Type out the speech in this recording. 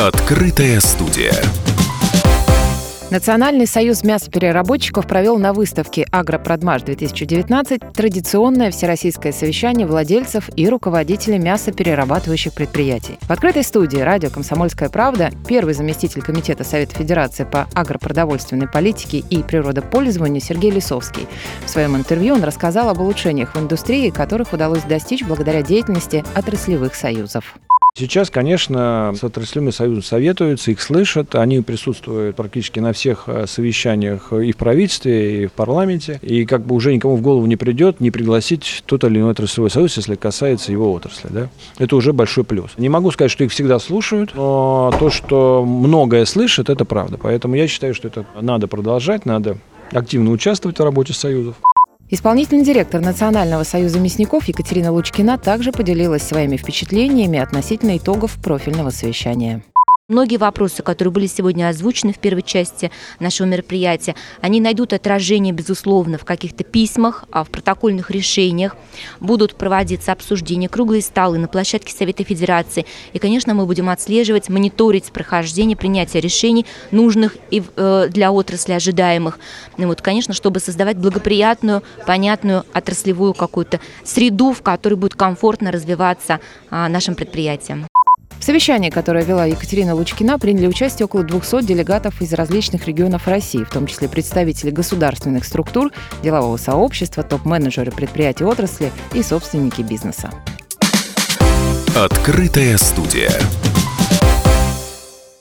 Открытая студия. Национальный союз мясопереработчиков провел на выставке «Агропродмаш-2019» традиционное всероссийское совещание владельцев и руководителей мясоперерабатывающих предприятий. В открытой студии радио «Комсомольская правда» первый заместитель Комитета Совета Федерации по агропродовольственной политике и природопользованию Сергей Лисовский. В своем интервью он рассказал об улучшениях в индустрии, которых удалось достичь благодаря деятельности отраслевых союзов. Сейчас, конечно, с отраслевыми союзом советуются, их слышат, они присутствуют практически на всех э, совещаниях и в правительстве, и в парламенте, и как бы уже никому в голову не придет не пригласить тот или иной отраслевой союз, если касается его отрасли. Да? Это уже большой плюс. Не могу сказать, что их всегда слушают, но то, что многое слышат, это правда. Поэтому я считаю, что это надо продолжать, надо активно участвовать в работе союзов. Исполнительный директор Национального союза мясников Екатерина Лучкина также поделилась своими впечатлениями относительно итогов профильного совещания. Многие вопросы, которые были сегодня озвучены в первой части нашего мероприятия, они найдут отражение, безусловно, в каких-то письмах, а в протокольных решениях. Будут проводиться обсуждения, круглые столы на площадке Совета Федерации. И, конечно, мы будем отслеживать, мониторить прохождение, принятие решений, нужных и э, для отрасли ожидаемых. Ну, вот, конечно, чтобы создавать благоприятную, понятную отраслевую какую-то среду, в которой будет комфортно развиваться а, нашим предприятиям. В совещании, которое вела Екатерина Лучкина, приняли участие около 200 делегатов из различных регионов России, в том числе представители государственных структур, делового сообщества, топ-менеджеры предприятий отрасли и собственники бизнеса. Открытая студия.